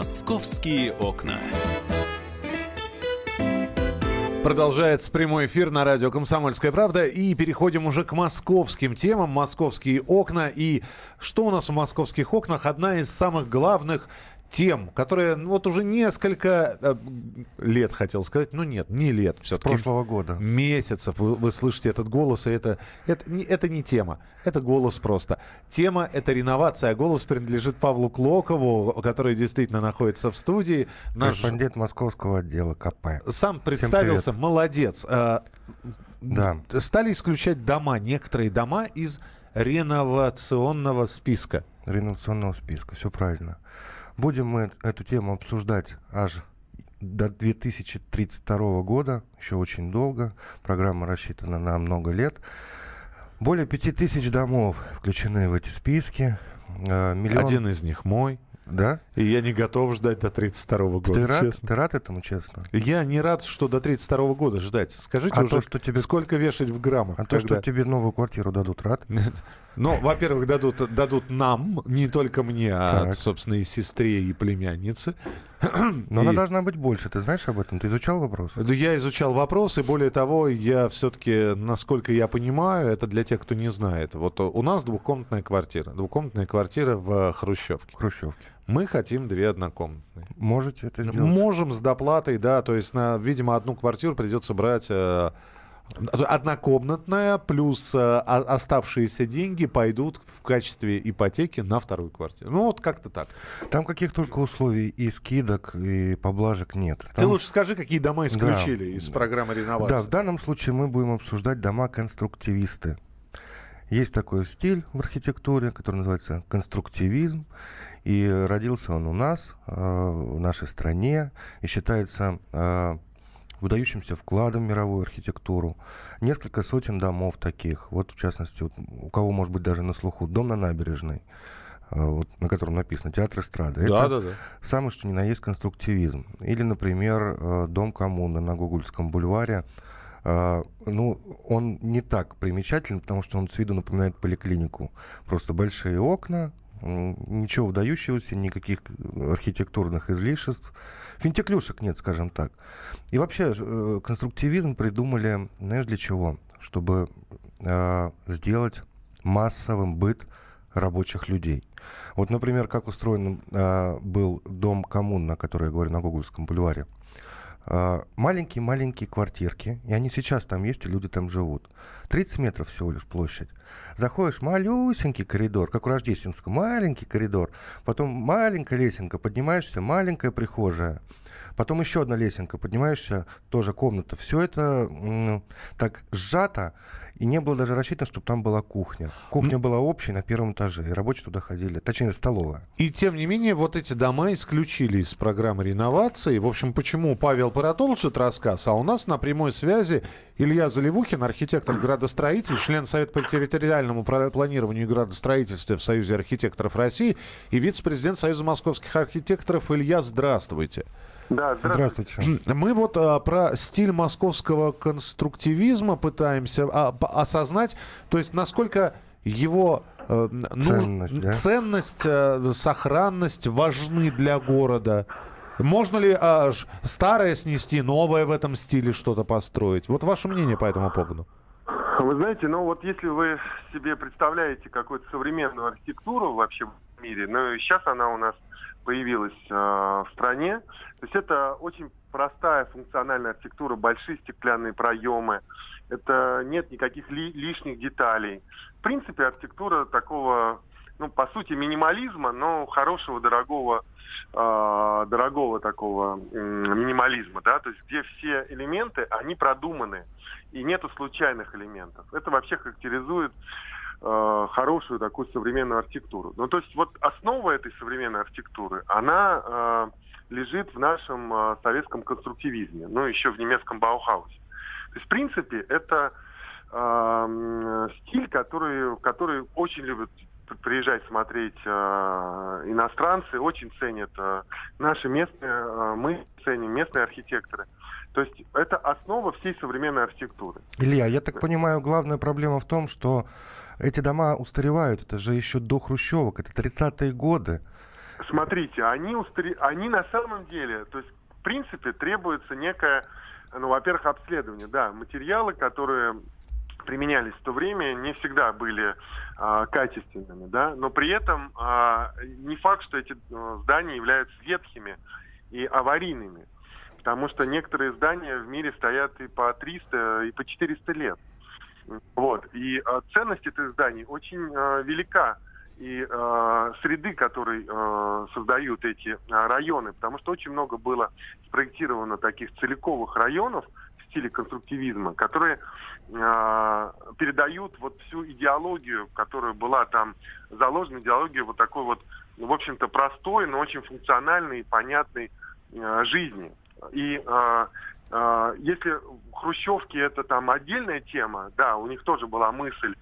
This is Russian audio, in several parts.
Московские окна. Продолжается прямой эфир на радио «Комсомольская правда». И переходим уже к московским темам. Московские окна. И что у нас в московских окнах? Одна из самых главных тем, которые ну, вот уже несколько э, лет, хотел сказать, ну нет, не лет все-таки. Прошлого года. Месяцев вы, вы слышите этот голос, и это, это, не, это не тема, это голос просто. Тема — это реновация, а голос принадлежит Павлу Клокову, который действительно находится в студии. Наш... Корреспондент московского отдела КП. Сам представился, молодец. А, да. Стали исключать дома, некоторые дома из реновационного списка. Реновационного списка, все правильно. Будем мы эту тему обсуждать аж до 2032 года, еще очень долго. Программа рассчитана на много лет. Более 5000 домов включены в эти списки. Э, миллион... Один из них мой. Да? И я не готов ждать до 32 года, ты рад, честно. Ты рад этому, честно? Я не рад, что до 32 года ждать. Скажите а уже, то, что тебе... сколько вешать в граммах? А когда... то, что тебе новую квартиру дадут, рад? Ну, во-первых, дадут, дадут нам, не только мне, а, так. собственно, и сестре, и племяннице. Но и... она должна быть больше. Ты знаешь об этом? Ты изучал вопрос? Да, я изучал вопрос, и более того, я все-таки, насколько я понимаю, это для тех, кто не знает. Вот у нас двухкомнатная квартира. Двухкомнатная квартира в Хрущевке. Хрущевке. Мы хотим две однокомнатные. Можете это сделать? Можем с доплатой, да. То есть, на, видимо, одну квартиру придется брать... Э, Однокомнатная плюс э, оставшиеся деньги пойдут в качестве ипотеки на вторую квартиру. Ну вот как-то так. Там каких только условий и скидок, и поблажек нет. Там... Ты лучше скажи, какие дома исключили да. из программы реновации. Да, в данном случае мы будем обсуждать дома-конструктивисты. Есть такой стиль в архитектуре, который называется конструктивизм. И родился он у нас, э, в нашей стране, и считается э, выдающимся вкладом в мировую архитектуру. Несколько сотен домов таких. Вот, в частности, вот, у кого, может быть, даже на слуху, дом на набережной, э, вот, на котором написано «Театр эстрады». Да, Это да, да. самое, что ни на есть конструктивизм. Или, например, дом коммуны на Гугульском бульваре. Uh, ну, он не так примечателен, потому что он с виду напоминает поликлинику. Просто большие окна, ничего выдающегося, никаких архитектурных излишеств. Финтеклюшек нет, скажем так. И вообще э, конструктивизм придумали, знаешь, для чего? Чтобы э, сделать массовым быт рабочих людей. Вот, например, как устроен э, был дом коммун, на который я говорю, на Гоголевском бульваре. Маленькие-маленькие квартирки, и они сейчас там есть, и люди там живут. 30 метров всего лишь площадь. Заходишь, малюсенький коридор, как у Рождественском, маленький коридор, потом маленькая лесенка, поднимаешься, маленькая прихожая, потом еще одна лесенка, поднимаешься, тоже комната. Все это ну, так сжато, и не было даже рассчитано, чтобы там была кухня. Кухня была общей на первом этаже, и рабочие туда ходили, точнее, столовая. И тем не менее, вот эти дома исключили из программы реновации. В общем, почему Павел продолжит рассказ, а у нас на прямой связи Илья Заливухин, архитектор градостроитель, член Совета по территориальному планированию и градостроительству в Союзе архитекторов России и вице-президент Союза московских архитекторов. Илья, здравствуйте. Да, здравствуйте. здравствуйте. Мы вот а, про стиль московского конструктивизма пытаемся а, осознать, то есть насколько его э, ну, ценность, да? ценность э, сохранность важны для города. Можно ли а, старое снести, новое в этом стиле что-то построить? Вот ваше мнение по этому поводу. Вы знаете, ну вот если вы себе представляете какую-то современную архитектуру вообще в мире, ну сейчас она у нас появилась э, в стране. То есть это очень простая функциональная архитектура, большие стеклянные проемы. Это нет никаких ли, лишних деталей. В принципе, архитектура такого, ну, по сути, минимализма, но хорошего, дорогого, э, дорогого такого э, минимализма, да, то есть где все элементы, они продуманы, и нету случайных элементов. Это вообще характеризует э, хорошую такую современную архитектуру. Ну, то есть вот основа этой современной архитектуры, она э, лежит в нашем э, советском конструктивизме, ну, еще в немецком Баухаусе. То есть, в принципе, это э, стиль, который, который очень любят приезжать смотреть э, иностранцы, очень ценят э, наши местные, э, мы ценим местные архитекторы. То есть это основа всей современной архитектуры. Илья, я так понимаю, главная проблема в том, что эти дома устаревают. Это же еще до хрущевок, это 30-е годы. Смотрите, они, устаре... они на самом деле, то есть в принципе требуется некое, ну, во-первых, обследование, да, материалы, которые применялись в то время, не всегда были э, качественными, да, но при этом э, не факт, что эти э, здания являются ветхими и аварийными, потому что некоторые здания в мире стоят и по 300, и по 400 лет. Вот. И э, ценность этих зданий очень э, велика и э, среды, которые э, создают эти э, районы, потому что очень много было спроектировано таких целиковых районов в стиле конструктивизма, которые э, передают вот всю идеологию, которая была там заложена, идеологию вот такой вот, в общем-то, простой, но очень функциональной и понятной э, жизни. И э, если хрущевки это там отдельная тема, да, у них тоже была мысль,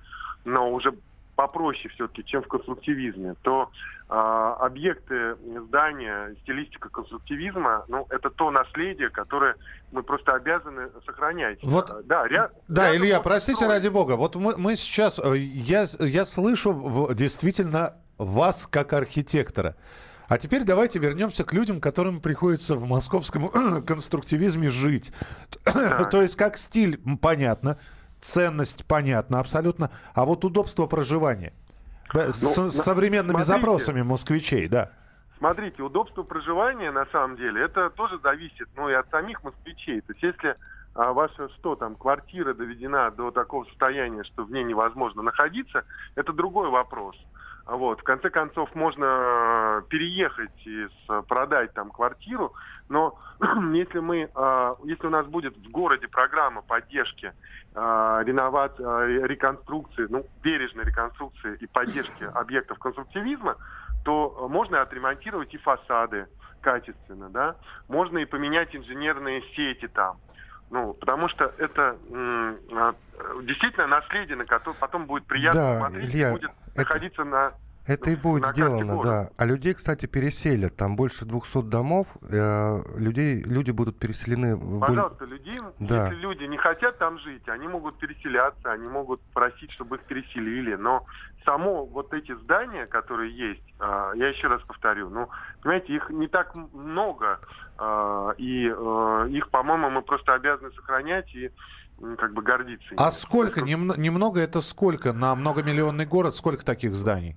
но уже попроще все-таки, чем в конструктивизме, то э, объекты здания, стилистика конструктивизма, ну, это то наследие, которое мы просто обязаны сохранять. Вот, да, ря- да Илья, простите строить. ради бога, вот мы, мы сейчас, э, я, я слышу действительно вас как архитектора. А теперь давайте вернемся к людям, которым приходится в московском конструктивизме жить. То есть как стиль, понятно, ценность понятна абсолютно, а вот удобство проживания с, ну, с современными смотрите, запросами москвичей, да. Смотрите, удобство проживания на самом деле это тоже зависит, ну и от самих москвичей. То есть если а, ваша что там квартира доведена до такого состояния, что в ней невозможно находиться, это другой вопрос. Вот. В конце концов, можно э, переехать и продать там квартиру, но если мы, э, если у нас будет в городе программа поддержки э, реновации, реконструкции, ну, бережной реконструкции и поддержки объектов конструктивизма, то можно отремонтировать и фасады качественно, да, можно и поменять инженерные сети там, ну, потому что это м- действительно наследие, на которое потом будет приятно да, смотреть, Илья, будет находиться это... на это и будет сделано, да. А людей, кстати, переселят. Там больше 200 домов. Э, людей, люди будут переселены в... Пожалуйста, людей, да. если люди не хотят там жить, они могут переселяться, они могут просить, чтобы их переселили. Но само вот эти здания, которые есть, э, я еще раз повторю, ну, понимаете, их не так много. Э, и э, их, по-моему, мы просто обязаны сохранять и как бы гордиться. А сколько? Нем, немного это сколько? На многомиллионный город сколько таких зданий?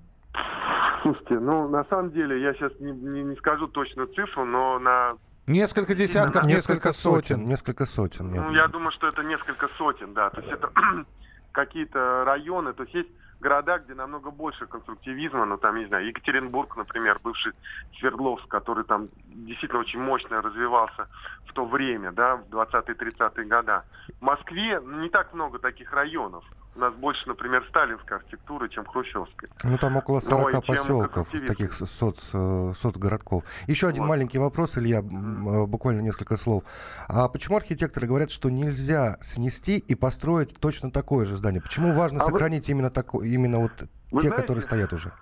Слушайте, ну, на самом деле, я сейчас не, не, не скажу точную цифру, но на Несколько десятков, несколько сотен. Несколько сотен. Ну, я думаю, что это несколько сотен, да. То есть это какие-то районы, то есть есть города, где намного больше конструктивизма, ну там, не знаю, Екатеринбург, например, бывший Свердловск, который там действительно очень мощно развивался в то время, да, в 20-30-е годы. В Москве не так много таких районов. У нас больше, например, сталинской архитектуры, чем хрущевской. Ну, там около 40 Но поселков, таких соц, соцгородков. Еще один вот. маленький вопрос, Илья, э, буквально несколько слов. А почему архитекторы говорят, что нельзя снести и построить точно такое же здание? Почему важно а сохранить вы... именно, тако, именно вот те, знаете, которые стоят уже?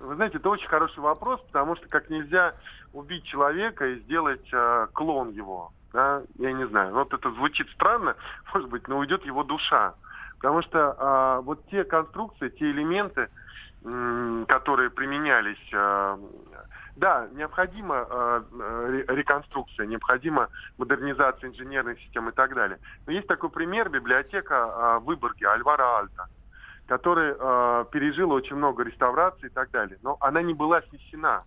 Вы знаете, это очень хороший вопрос, потому что как нельзя убить человека и сделать э, клон его. Да? Я не знаю. Вот это звучит странно, может быть, но уйдет его душа. Потому что а, вот те конструкции, те элементы, которые применялись, а, да, необходима а, реконструкция, необходима модернизация инженерной системы и так далее. Но есть такой пример, библиотека а, в Выборге, Альвара Альта, который пережила очень много реставраций и так далее. Но она не была снесена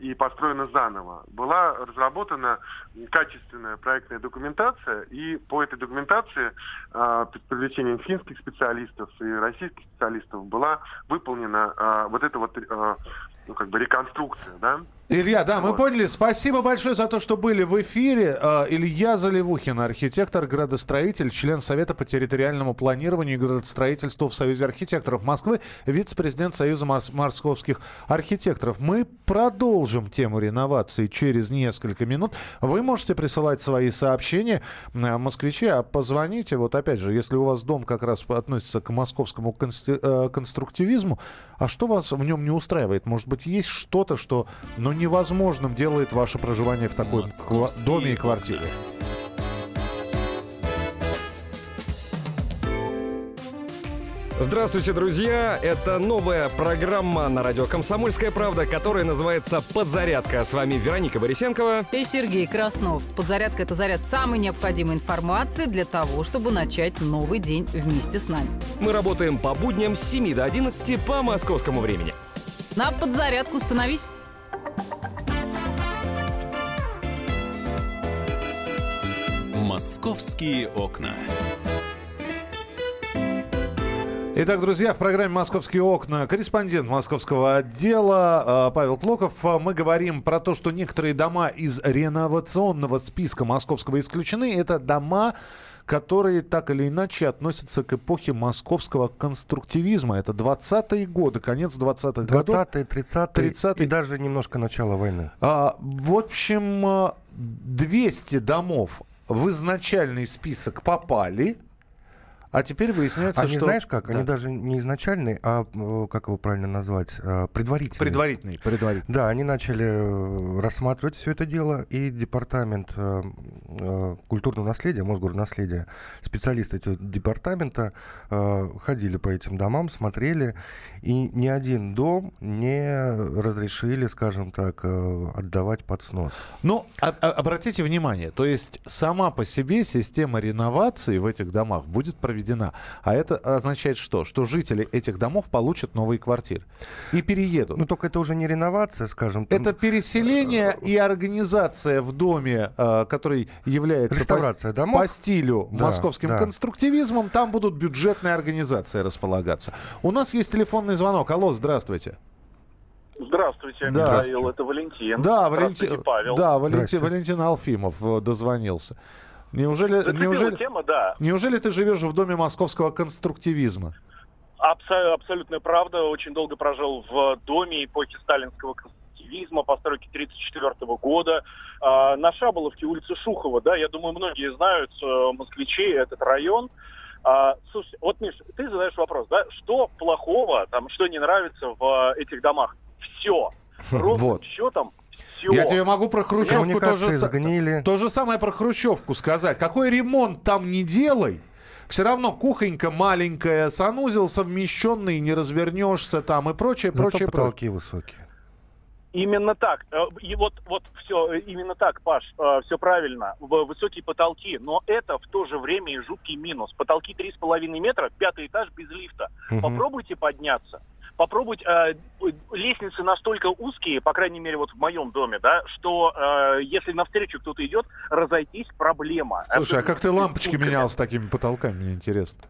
и построена заново. Была разработана качественная проектная документация, и по этой документации э, с привлечением финских специалистов и российских специалистов была выполнена э, вот эта вот э, ну, как бы реконструкция, да, Илья, да, вот. мы поняли. Спасибо большое за то, что были в эфире. А, Илья Заливухин, архитектор, градостроитель, член Совета по территориальному планированию и градостроительству в Союзе архитекторов Москвы, вице-президент Союза московских архитекторов. Мы продолжим тему реновации через несколько минут. Вы можете присылать свои сообщения, а, москвичи, а позвоните. Вот опять же, если у вас дом как раз относится к московскому э, конструктивизму, а что вас в нем не устраивает? Может быть, есть что-то, что ну, невозможным делает ваше проживание в такой доме и квартире. Здравствуйте, друзья! Это новая программа на радио «Комсомольская правда», которая называется «Подзарядка». С вами Вероника Борисенкова. И Сергей Краснов. Подзарядка – это заряд самой необходимой информации для того, чтобы начать новый день вместе с нами. Мы работаем по будням с 7 до 11 по московскому времени. На подзарядку становись. «Московские окна». Итак, друзья, в программе «Московские окна» корреспондент московского отдела э, Павел Клоков. Мы говорим про то, что некоторые дома из реновационного списка московского исключены. Это дома, которые так или иначе относятся к эпохе московского конструктивизма. Это 20-е годы, конец 20-х 20 годов. 20-е, 30-е 30 и даже немножко начало войны. А, в общем, 200 э, домов в изначальный список попали – а теперь выясняется, Они что... знаешь как? Да. Они даже не изначальные, а э, как его правильно назвать? Э, предварительные. Предварительные. Предварительные. Да, они начали э, рассматривать все это дело, и департамент культурного наследия, Мосгорнаследия, специалисты этого департамента ходили по этим домам, смотрели, и ни один дом не разрешили, скажем так, отдавать под снос. Ну, а, а, обратите внимание, то есть сама по себе система реновации в этих домах будет проведена проведена. А это означает что? Что жители этих домов получат новые квартиры и переедут. Ну, только это уже не реновация, скажем. Там... Это переселение и организация в доме, э, который является Реставрация по, домов. по стилю да, московским да. конструктивизмом. Там будут бюджетные организации располагаться. У нас есть телефонный звонок. Алло, здравствуйте. Здравствуйте, да. Михаил, это Валентин. Да, Валентин, Павел. Да, Валентин, Валентин Алфимов э, дозвонился. Неужели, неужели, тема, да. неужели ты живешь в доме московского конструктивизма? Абсо- абсолютная правда. Очень долго прожил в доме эпохи сталинского конструктивизма, постройки 1934 года. А, на Шаболовке, улице Шухова, да, я думаю, многие знают, э, москвичи, этот район. А, слушай, вот, Миш, ты задаешь вопрос, да, что плохого, там, что не нравится в этих домах? Все. Ровным вот. счетом все. Я тебе могу про Хрущевку тоже, сгнили. то же самое про Хрущевку сказать. Какой ремонт там не делай, все равно кухонька маленькая, санузел совмещенный, не развернешься там и прочее, Зато прочее. потолки прочее. высокие. Именно так. Э, и вот, вот все, именно так, Паш, э, все правильно. Высокие потолки, но это в то же время и жуткий минус. Потолки 3,5 метра, пятый этаж без лифта. Угу. Попробуйте подняться попробовать э, лестницы настолько узкие, по крайней мере, вот в моем доме, да, что э, если навстречу кто-то идет, разойтись проблема. Слушай, а как ты лампочки менял с такими потолками, мне интересно?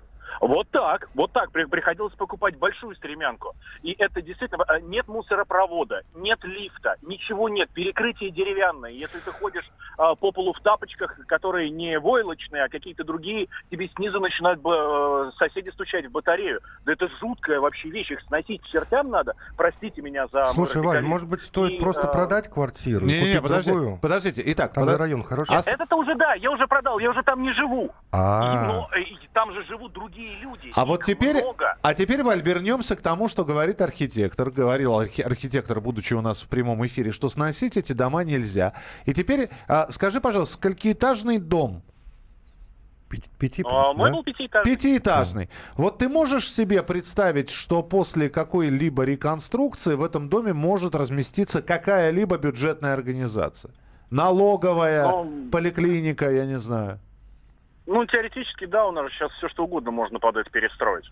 Вот так, вот так. Приходилось покупать большую стремянку. И это действительно... Э, нет мусоропровода, нет лифта, ничего нет. Перекрытие деревянное. Если ты ходишь а, по полу в тапочках, которые не войлочные, а какие-то другие, тебе снизу начинают э, соседи стучать в батарею. Да это жуткая вообще вещь. Их сносить к чертям надо. Простите меня за... Слушай, Вань, может быть, стоит и, просто а... продать квартиру не, не, подожди, другую? Подождите, итак... Там под... район хороший. А... Это-то уже да, я уже продал, я уже там не живу. А. И, но, и, там же живут другие другие люди. А вот теперь, много. а теперь, Валь, вернемся к тому, что говорит архитектор. Говорил архи- архитектор, будучи у нас в прямом эфире, что сносить эти дома нельзя. И теперь а, скажи, пожалуйста, сколькиэтажный дом? Пяти, а, мой да? был пятиэтажный. Пятиэтажный. Да. Вот ты можешь себе представить, что после какой-либо реконструкции в этом доме может разместиться какая-либо бюджетная организация? Налоговая, Но... поликлиника, я не знаю. Ну, теоретически, да, у нас сейчас все что угодно можно под это перестроить.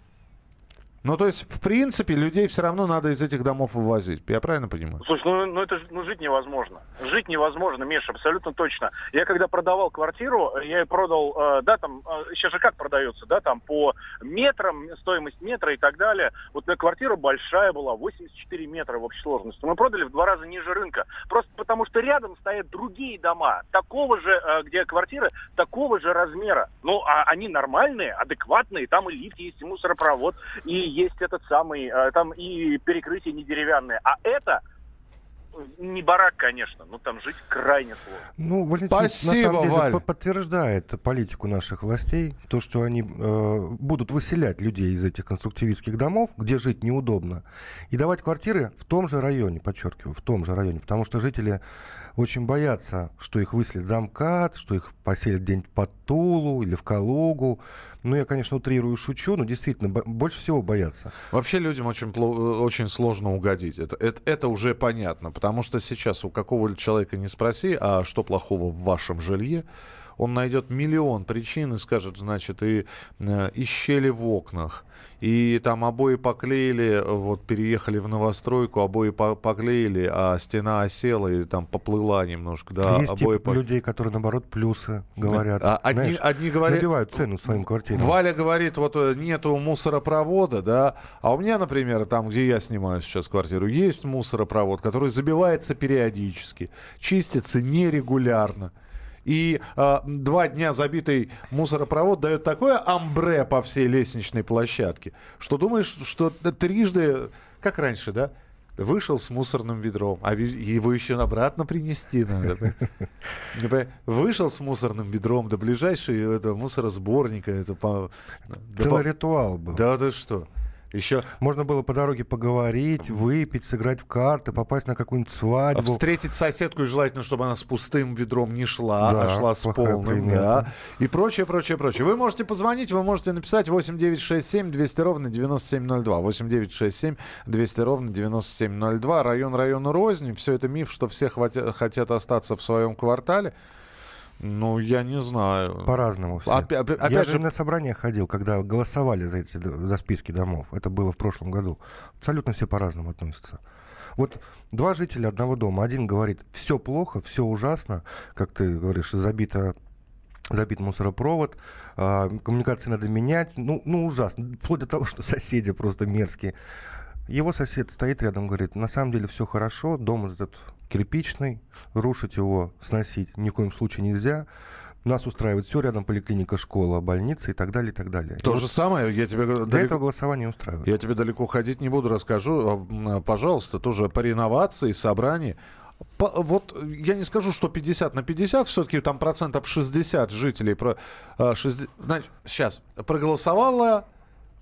Ну, то есть, в принципе, людей все равно надо из этих домов вывозить. Я правильно понимаю? Слушай, ну, ну это ну, жить невозможно. Жить невозможно, Миша, абсолютно точно. Я когда продавал квартиру, я ее продал, э, да, там, э, сейчас же как продается, да, там по метрам, стоимость метра и так далее. Вот на квартира большая была, 84 метра в общей сложности. Мы продали в два раза ниже рынка. Просто потому что рядом стоят другие дома, такого же, э, где квартиры такого же размера. Ну, а они нормальные, адекватные, там и лифт есть, и мусоропровод, и есть этот самый, э, там и перекрытие не деревянное. А это не барак, конечно, но там жить крайне сложно. Ну, Валентин, Спасибо, на самом деле, Валь. подтверждает политику наших властей, то, что они э, будут выселять людей из этих конструктивистских домов, где жить неудобно, и давать квартиры в том же районе, подчеркиваю, в том же районе, потому что жители очень боятся, что их выселят за МКАД, что их поселят где-нибудь под Тулу или в Калугу. Ну, я, конечно, утрирую, шучу, но действительно больше всего боятся. Вообще людям очень, очень сложно угодить. Это, это, это уже понятно, потому что сейчас у какого человека не спроси, а что плохого в вашем жилье, он найдет миллион причин и скажет, значит, и, э, и щели в окнах, и там обои поклеили, вот переехали в новостройку, обои поклеили, а стена осела и там поплыла немножко, да. Есть обои тип по... людей, которые наоборот плюсы говорят. А, одни, Знаешь, одни говорят, набивают цену своим квартирам. Валя говорит, вот э, нету мусоропровода, да, а у меня, например, там, где я снимаю сейчас квартиру, есть мусоропровод, который забивается периодически, чистится нерегулярно и э, два дня забитый мусоропровод дает такое амбре по всей лестничной площадке, что думаешь, что трижды, как раньше, да, вышел с мусорным ведром, а его еще обратно принести надо. Вышел с мусорным ведром до ближайшего этого мусоросборника. Это по... Целый ритуал был. Да, ты что? Еще можно было по дороге поговорить, выпить, сыграть в карты, попасть на какую-нибудь свадьбу. Встретить соседку и желательно, чтобы она с пустым ведром не шла, да, а шла с полным. Да. И прочее, прочее, прочее. Вы можете позвонить, вы можете написать 8967 200 ровно 9702. 8967 200 ровно 9702. Район району рознь. Все это миф, что все хотят остаться в своем квартале. Ну, я не знаю. По-разному все. Опять, опять я же на собрание ходил, когда голосовали за, эти, за списки домов. Это было в прошлом году. Абсолютно все по-разному относятся. Вот два жителя одного дома. Один говорит, все плохо, все ужасно, как ты говоришь, забито забит мусоропровод, э, коммуникации надо менять, ну, ну ужасно, вплоть до того, что соседи просто мерзкие. Его сосед стоит рядом, говорит, на самом деле все хорошо, дом этот кирпичный, рушить его, сносить ни в коем случае нельзя. Нас устраивает все, рядом поликлиника, школа, больница и так далее, и так далее. То и же вот самое, я тебе... Для далеко... этого голосование устраивает. Я тебе далеко ходить не буду, расскажу. А, пожалуйста, тоже по реновации, собрании. По, вот я не скажу, что 50 на 50, все-таки там процентов 60 жителей про, 60, а, значит, сейчас проголосовало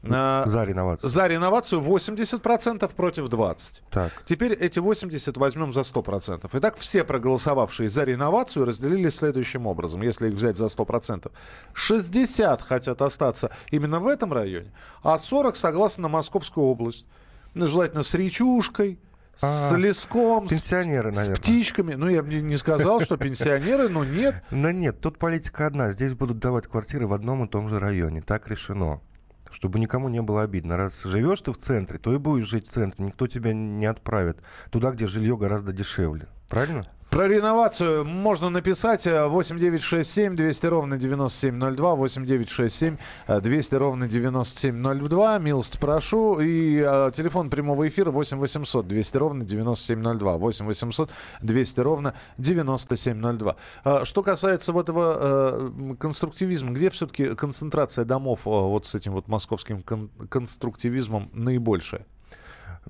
за реновацию. За реновацию 80% против 20%. Так. Теперь эти 80 возьмем за 100%. Итак, все проголосовавшие за реновацию разделились следующим образом, если их взять за 100%. 60 хотят остаться именно в этом районе, а 40 согласны на Московскую область. Ну, желательно с речушкой, а, с леском, пенсионеры, с, наверное. с птичками. Ну, я бы не сказал, что пенсионеры, но нет. Но нет, тут политика одна. Здесь будут давать квартиры в одном и том же районе. Так решено чтобы никому не было обидно. Раз живешь ты в центре, то и будешь жить в центре. Никто тебя не отправит туда, где жилье гораздо дешевле. Правильно? Про реновацию можно написать 8967 200 ровно 9702, 8967 200 ровно 9702. Милость прошу. И э, телефон прямого эфира 8 800 200 ровно 9702. 8 800 200 ровно 9702. А, что касается вот этого э, конструктивизма, где все-таки концентрация домов э, вот с этим вот московским кон- конструктивизмом наибольшая?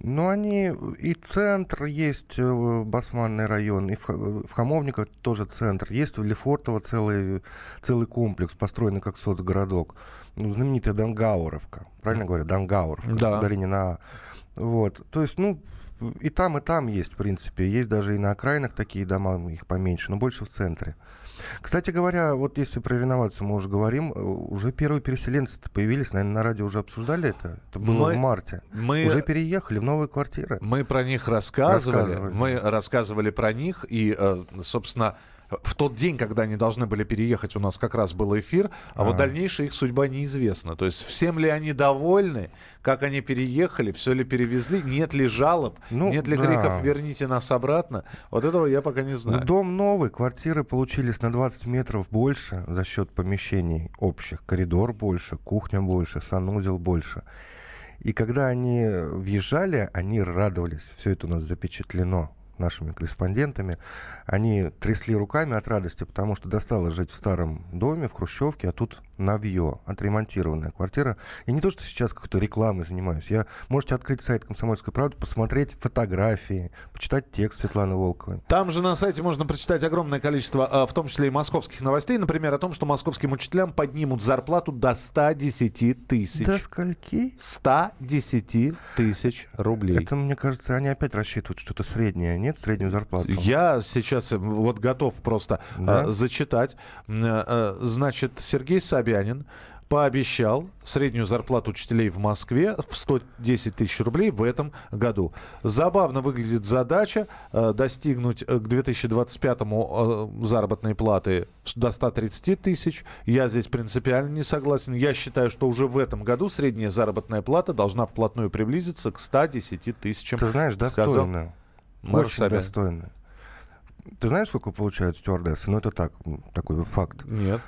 Ну, они и центр есть, э, Басманный район, и в, в Хамовниках тоже центр. Есть в Лефортово целый, целый комплекс, построенный как соцгородок. Ну, знаменитая Дангауровка. Правильно говорю? Дангауровка. Да. Ударение на... Вот. То есть, ну, и там, и там есть, в принципе. Есть даже и на окраинах такие дома, их поменьше, но больше в центре. Кстати говоря, вот если про реновацию мы уже говорим, э, уже первые переселенцы появились, наверное, на радио уже обсуждали это. Это было мы, в марте. Мы, уже переехали в новые квартиры. Мы про них рассказывали. рассказывали. Мы рассказывали про них, и, э, собственно, в тот день, когда они должны были переехать, у нас как раз был эфир, а, а. вот дальнейшая их судьба неизвестна. То есть всем ли они довольны, как они переехали, все ли перевезли, нет ли жалоб, ну, нет ли да. криков «верните нас обратно». Вот этого я пока не знаю. Ну, дом новый, квартиры получились на 20 метров больше за счет помещений общих. Коридор больше, кухня больше, санузел больше. И когда они въезжали, они радовались. Все это у нас запечатлено нашими корреспондентами, они трясли руками от радости, потому что досталось жить в старом доме, в Хрущевке, а тут новье, отремонтированная квартира. И не то, что сейчас какой-то рекламой занимаюсь. Я можете открыть сайт «Комсомольской правды», посмотреть фотографии, почитать текст Светланы Волковой. Там же на сайте можно прочитать огромное количество, а, в том числе и московских новостей. Например, о том, что московским учителям поднимут зарплату до 110 тысяч. До скольки? 110 тысяч рублей. Это, мне кажется, они опять рассчитывают что-то среднее, нет? Среднюю зарплату. Я сейчас э, вот готов просто да? э, зачитать. Э, э, значит, Сергей Собянин пообещал среднюю зарплату учителей в Москве в 110 тысяч рублей в этом году. Забавно выглядит задача э, достигнуть э, к 2025-му э, заработной платы до 130 тысяч. Я здесь принципиально не согласен. Я считаю, что уже в этом году средняя заработная плата должна вплотную приблизиться к 110 тысячам. Ты знаешь, достойно. Очень Собянин. достойно. Ты знаешь, сколько получают стюардессы? Ну, это так, такой факт. Нет.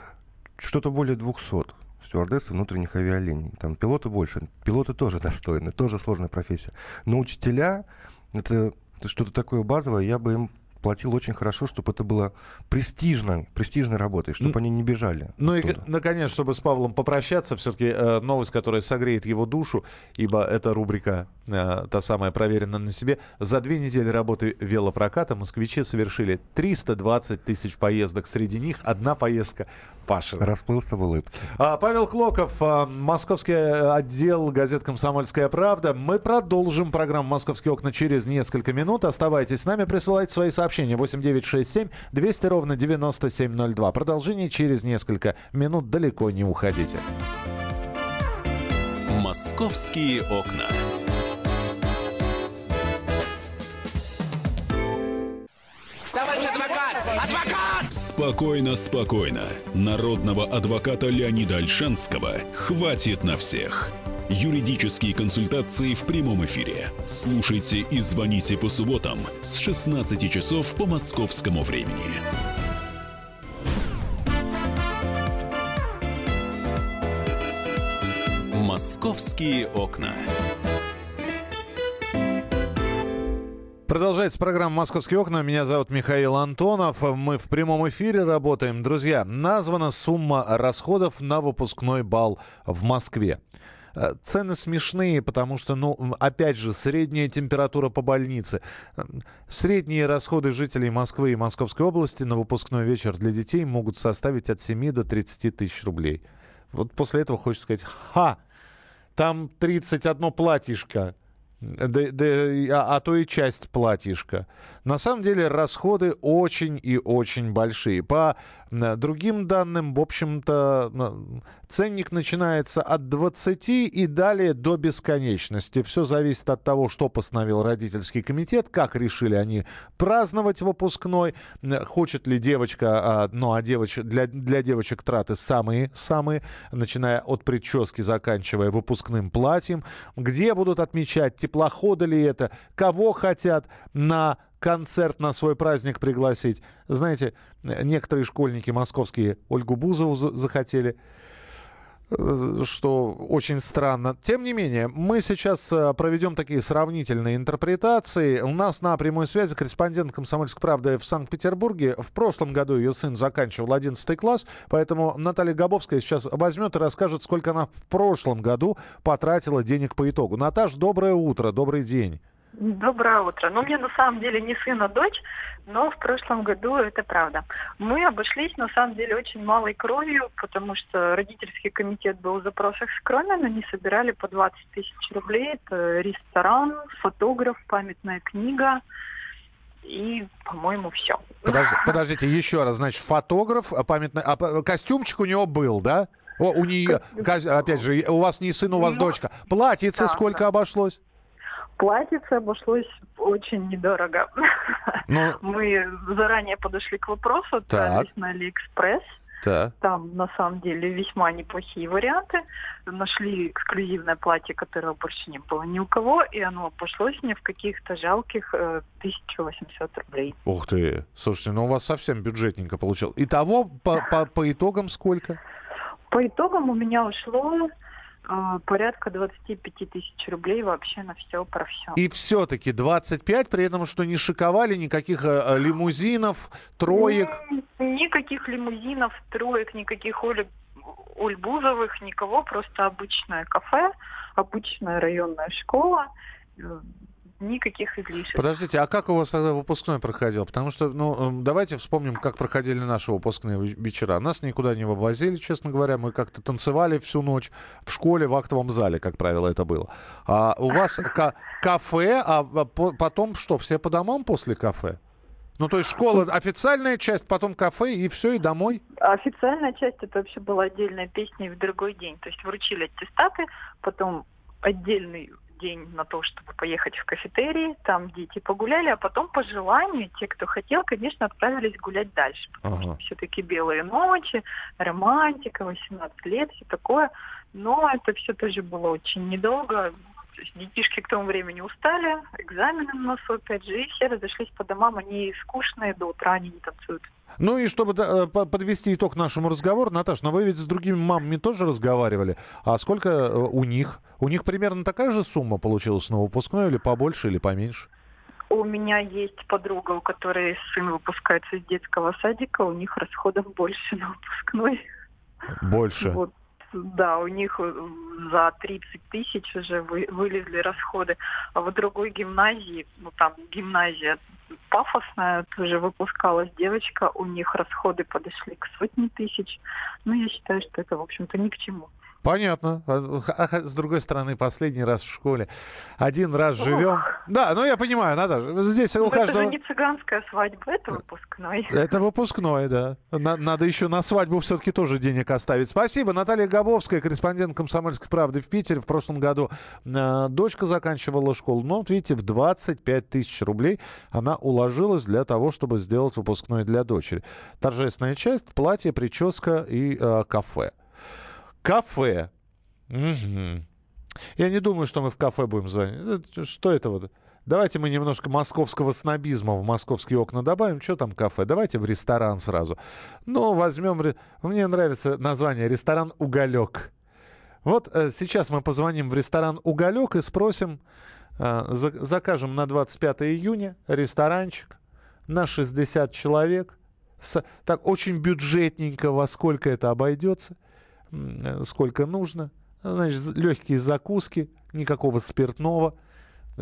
Что-то более 200 стюардессы внутренних авиалиний. Там пилоты больше. Пилоты тоже достойны, тоже сложная профессия. Но учителя, это, что-то такое базовое, я бы им платил очень хорошо, чтобы это было престижно, престижной работой, чтобы они не бежали. Ну оттуда. и, наконец, чтобы с Павлом попрощаться, все-таки э, новость, которая согреет его душу, ибо эта рубрика, э, та самая, проверена на себе. За две недели работы велопроката москвичи совершили 320 тысяч поездок. Среди них одна поездка Пашин. Расплылся в улыбке. А, Павел Клоков, а, московский отдел газет «Комсомольская правда». Мы продолжим программу «Московские окна» через несколько минут. Оставайтесь с нами, присылайте свои сообщения. 8967 200 ровно 9702. Продолжение через несколько минут. Далеко не уходите. «Московские окна». Товарищ адвокат! Адвокат! Спокойно, спокойно. Народного адвоката Леонида Альшанского хватит на всех. Юридические консультации в прямом эфире. Слушайте и звоните по субботам с 16 часов по московскому времени. «Московские окна». Продолжается программа «Московские окна». Меня зовут Михаил Антонов. Мы в прямом эфире работаем. Друзья, названа сумма расходов на выпускной бал в Москве. Э, цены смешные, потому что, ну, опять же, средняя температура по больнице. Средние расходы жителей Москвы и Московской области на выпускной вечер для детей могут составить от 7 до 30 тысяч рублей. Вот после этого хочется сказать, ха, там 31 платьишко да, да, а, а то и часть платьишка. На самом деле расходы очень и очень большие. По другим данным, в общем-то, ценник начинается от 20 и далее до бесконечности. Все зависит от того, что постановил родительский комитет, как решили они праздновать выпускной, хочет ли девочка, а, ну а девоч, для, для девочек траты самые-самые, начиная от прически, заканчивая выпускным платьем, где будут отмечать, теплоходы ли это, кого хотят на концерт на свой праздник пригласить. Знаете, некоторые школьники московские Ольгу Бузову захотели э, что очень странно. Тем не менее, мы сейчас э, проведем такие сравнительные интерпретации. У нас на прямой связи корреспондент «Комсомольской правды» в Санкт-Петербурге. В прошлом году ее сын заканчивал 11 класс, поэтому Наталья Габовская сейчас возьмет и расскажет, сколько она в прошлом году потратила денег по итогу. Наташ, доброе утро, добрый день. Доброе утро. Ну, мне на самом деле не сын, а дочь, но в прошлом году это правда. Мы обошлись на самом деле очень малой кровью, потому что родительский комитет был в запросах скромен, они собирали по 20 тысяч рублей. Это ресторан, фотограф, памятная книга и, по-моему, все. Подожди, подождите, еще раз, значит, фотограф, а памятный, а костюмчик у него был, да? О, у нее, опять же, у вас не сын, у вас ну, дочка. Платьице да, сколько да. обошлось? Платьице обошлось очень недорого. Ну... Мы заранее подошли к вопросу, отправились на Алиэкспресс. Да. Там на самом деле весьма неплохие варианты. Нашли эксклюзивное платье, которого больше не было ни у кого, и оно обошлось мне в каких-то жалких э, 1800 рублей. Ух ты! Слушайте, ну у вас совсем бюджетненько получилось. Итого по, по, по итогам сколько? По итогам у меня ушло порядка 25 тысяч рублей вообще на все про все. И все-таки 25, при этом что не шиковали никаких э, лимузинов, троек? Никаких лимузинов, троек, никаких Олег Ульбузовых, никого, просто обычное кафе, обычная районная школа никаких излишеств. Подождите, а как у вас тогда выпускной проходил? Потому что, ну, эм, давайте вспомним, как проходили наши выпускные вечера. Нас никуда не вывозили, честно говоря. Мы как-то танцевали всю ночь в школе, в актовом зале, как правило, это было. А у вас кафе, а потом что, все по домам после кафе? Ну, то есть школа, официальная часть, потом кафе, и все, и домой? Официальная часть, это вообще была отдельная песня в другой день. То есть вручили аттестаты, потом отдельный день на то, чтобы поехать в кафетерий, там дети погуляли, а потом по желанию, те, кто хотел, конечно, отправились гулять дальше. Потому ага. что все-таки белые ночи, романтика, 18 лет, все такое. Но это все тоже было очень недолго. То есть детишки к тому времени устали, экзамены на носу опять же, и все разошлись по домам, они скучные, до утра они не танцуют. Ну и чтобы э, подвести итог нашему разговору, Наташа, но вы ведь с другими мамами тоже разговаривали. А сколько э, у них? У них примерно такая же сумма получилась на выпускной или побольше, или поменьше? У меня есть подруга, у которой сын выпускается из детского садика, у них расходов больше на выпускной. Больше? Вот да, у них э, за 30 тысяч уже вы, вылезли расходы. А в другой гимназии, ну там гимназия пафосная, тоже выпускалась девочка, у них расходы подошли к сотне тысяч. Ну, я считаю, что это, в общем-то, ни к чему. Понятно. А, а с другой стороны, последний раз в школе. Один раз живем. Да, ну я понимаю, Наташа. Здесь у каждого... Это же не цыганская свадьба, это выпускной. Это выпускной, да. Надо еще на свадьбу все-таки тоже денег оставить. Спасибо. Наталья Габовская, корреспондент «Комсомольской правды» в Питере. В прошлом году э, дочка заканчивала школу. Но, вот видите, в 25 тысяч рублей она уложилась для того, чтобы сделать выпускной для дочери. Торжественная часть, платье, прическа и э, кафе. Кафе. Угу. Я не думаю, что мы в кафе будем звонить. Что это вот? Давайте мы немножко московского снобизма в московские окна добавим. Что там кафе? Давайте в ресторан сразу. Ну, возьмем... Мне нравится название ресторан «Уголек». Вот э, сейчас мы позвоним в ресторан «Уголек» и спросим, э, за, закажем на 25 июня ресторанчик на 60 человек. С, так очень бюджетненько, во сколько это обойдется. Э, сколько нужно. Значит, легкие закуски, никакого спиртного.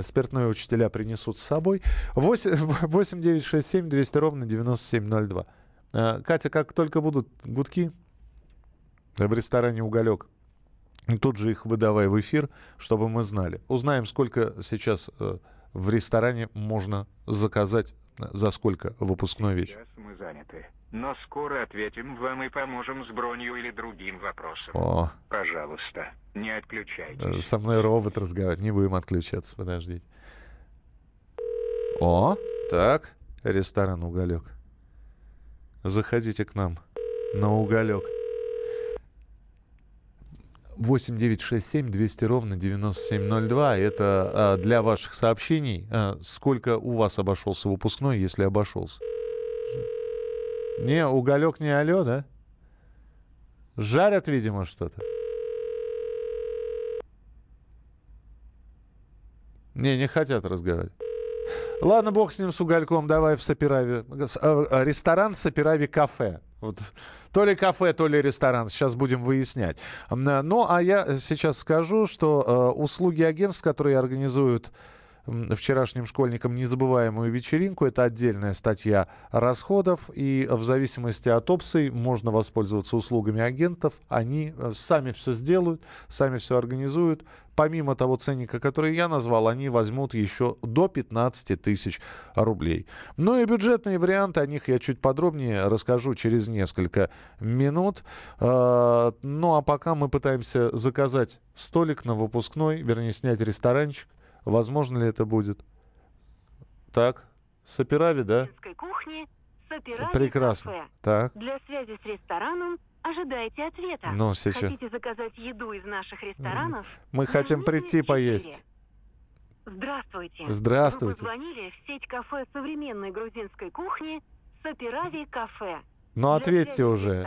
Спиртное учителя принесут с собой. 8, 8 9 6 7 200 ровно 9702. Э, Катя, как только будут гудки в ресторане «Уголек», тут же их выдавай в эфир, чтобы мы знали. Узнаем, сколько сейчас э, в ресторане можно заказать, за сколько выпускной вечер. Сейчас мы заняты но скоро ответим вам и поможем с бронью или другим вопросом. О. Пожалуйста, не отключайтесь. Со мной робот разговаривает. Не будем отключаться, подождите. О, так, ресторан «Уголек». Заходите к нам на «Уголек». 8 9 6 7 200 ровно 9702. Это а, для ваших сообщений. А, сколько у вас обошелся выпускной, если обошелся? Не, уголек не алё, да? Жарят, видимо, что-то. Не, не хотят разговаривать. Ладно, бог с ним, с угольком, давай в Сапирави. Э, ресторан Сапирави кафе. Вот. То ли кафе, то ли ресторан. Сейчас будем выяснять. Ну, а я сейчас скажу, что э, услуги агентств, которые организуют вчерашним школьникам незабываемую вечеринку. Это отдельная статья расходов. И в зависимости от опций можно воспользоваться услугами агентов. Они э, сами все сделают, сами все организуют. Помимо того ценника, который я назвал, они возьмут еще до 15 тысяч рублей. Ну и бюджетные варианты, о них я чуть подробнее расскажу через несколько минут. Э, ну а пока мы пытаемся заказать столик на выпускной, вернее снять ресторанчик Возможно ли это будет? Так, Сапирави, да? кухни, Сапирави Прекрасно. Кафе. Так. Для связи с рестораном ожидайте ответа. Ну, сейчас. Хотите заказать еду из наших ресторанов? Мы хотим прийти 4. поесть. Здравствуйте. Здравствуйте. Вы позвонили в сеть кафе современной грузинской кухни Сапирави Кафе. Ну, ответьте уже.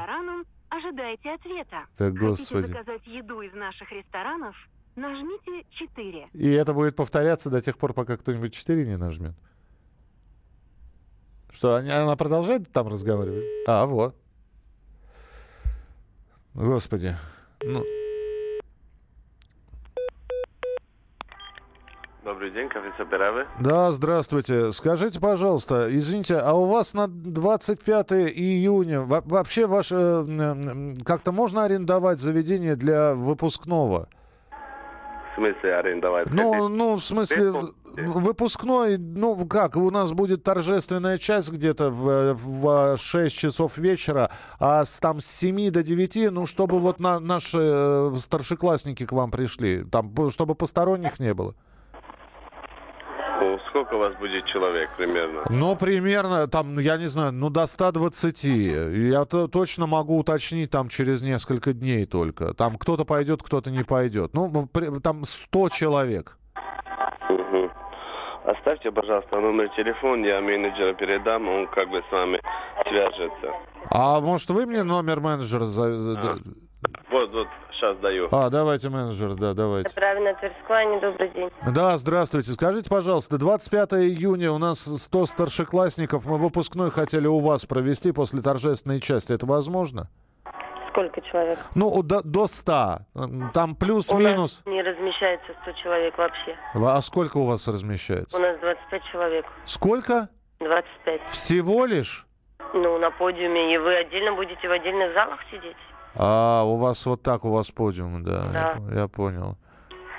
Ожидайте ответа. Так, господи. Хотите заказать еду из наших ресторанов? Нажмите 4. И это будет повторяться до тех пор, пока кто-нибудь 4 не нажмет. Что, она продолжает там разговаривать? А, вот. Господи. Ну, Добрый день, кафе Саперавы. Да, здравствуйте. Скажите, пожалуйста, извините, а у вас на 25 июня во- вообще ваше э, как-то можно арендовать заведение для выпускного? В смысле арендовать? Ну, ну, в смысле, выпускной, ну, как, у нас будет торжественная часть где-то в, в 6 часов вечера, а с, там с 7 до 9, ну, чтобы вот на, наши э, старшеклассники к вам пришли, там, чтобы посторонних не было. Ну, сколько у вас будет человек примерно? Ну, примерно, там, я не знаю, ну, до 120. Я то, точно могу уточнить там через несколько дней только. Там кто-то пойдет, кто-то не пойдет. Ну, там 100 человек. Мгм. Оставьте, пожалуйста, номер телефона, я менеджера передам, он как бы с вами свяжется. А может, вы мне номер менеджера... за- А. Вот, вот, сейчас даю. А, давайте менеджер, да, давайте. Правильно, Тверская, добрый день. Да, здравствуйте. Скажите, пожалуйста, 25 июня у нас 100 старшеклассников. Мы выпускной хотели у вас провести после торжественной части. Это возможно? Сколько человек? Ну, до, до 100. М, Там У плюс-минус. нас не размещается 100 человек вообще. А сколько у вас У размещается? нас 25 человек. Сколько? 25. Всего лишь? Ну, на подиуме. И вы отдельно будете в отдельных залах сидеть? А, у вас вот так у вас подиум, да. Да. Я, я понял.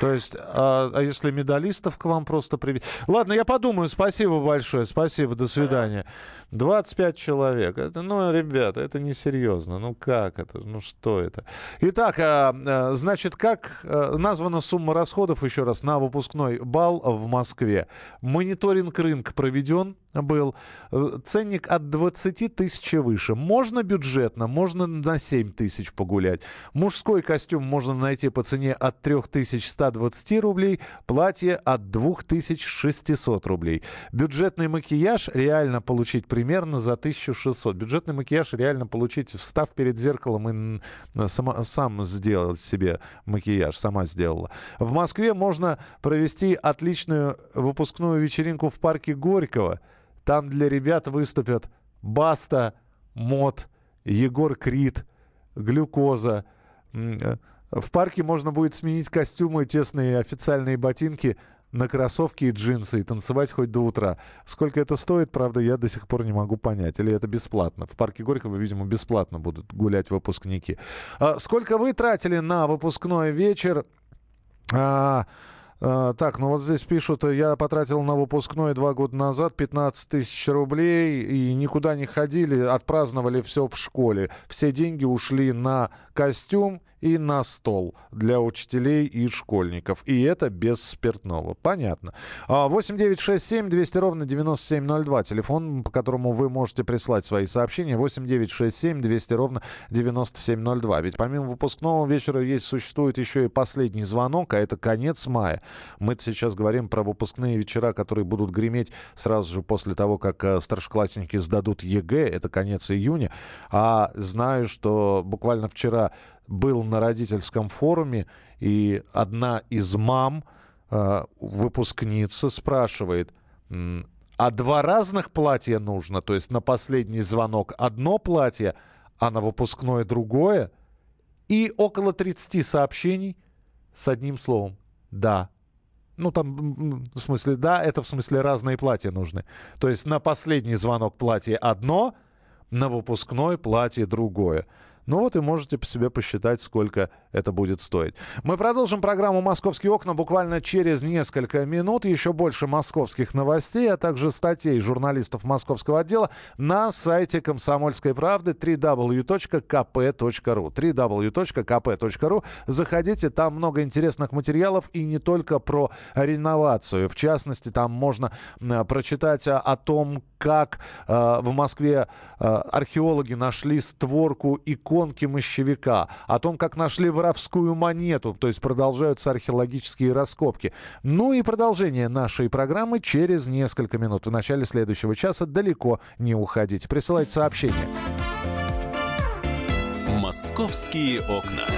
То есть, а, а если медалистов к вам просто привезти? Ладно, я подумаю. Спасибо большое. Спасибо. До свидания. 25 человек. Это, ну, ребята, это несерьезно. Ну, как это? Ну, что это? Итак, а, а, значит, как а, названа сумма расходов, еще раз, на выпускной бал в Москве? Мониторинг рынка проведен был. Э, Ценник от 20 тысяч выше. Можно бюджетно, можно на 7 тысяч погулять. Мужской костюм можно найти по цене от 3120 рублей, платье от 2600 рублей. Бюджетный макияж реально получить примерно за 1600. Бюджетный макияж реально получить, встав перед зеркалом и сама- сам сделал себе макияж, сама сделала. В Москве можно провести отличную выпускную вечеринку в парке Горького. Там для ребят выступят Баста, Мод, Егор Крид, Глюкоза. Э, В парке можно будет сменить костюмы, тесные официальные ботинки на кроссовки и джинсы и танцевать хоть до утра. Сколько это стоит, правда, я до сих пор не могу понять. Или это бесплатно? В парке Горького, видимо, бесплатно будут гулять выпускники. А сколько вы тратили на выпускной вечер? А, так, ну вот здесь пишут, э, я потратил на выпускной два года назад 15 тысяч рублей и никуда не ходили, отпраздновали все в школе. Все деньги ушли на костюм и на стол для учителей и школьников. И это без спиртного. Понятно. А, 8 9 6 7 200 ровно 9702. Телефон, по которому вы можете прислать свои сообщения. 8 9 6 7 200 ровно 9702. Ведь помимо выпускного вечера есть, существует еще и последний звонок, а это конец мая. мы сейчас говорим про выпускные вечера, которые будут греметь сразу же после того, как э, старшеклассники сдадут ЕГЭ. Это конец июня. А знаю, что буквально вчера был на родительском форуме, и одна из мам, э, выпускница, спрашивает, а два разных платья нужно? То есть на последний звонок одно платье, а на выпускное другое? И около 30 сообщений с одним словом «да». Ну, там, в смысле, да, это в смысле разные платья нужны. То есть на последний звонок платье одно, на выпускной платье другое. Ну вот и можете по себе посчитать, сколько это будет стоить. Мы продолжим программу «Московские окна» буквально через несколько минут. Еще больше московских новостей, а также статей журналистов московского отдела на сайте «Комсомольской правды» www.kp.ru www.kp.ru Заходите, там много интересных материалов и не только про реновацию. В частности, там можно прочитать о, том, как э, в Москве э, археологи нашли створку иконки мощевика, о том, как нашли воровскую монету, то есть продолжаются археологические раскопки. Ну и продолжение нашей программы через несколько минут. В начале следующего часа далеко не уходите. Присылайте сообщение. «Московские окна».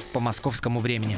по московскому времени.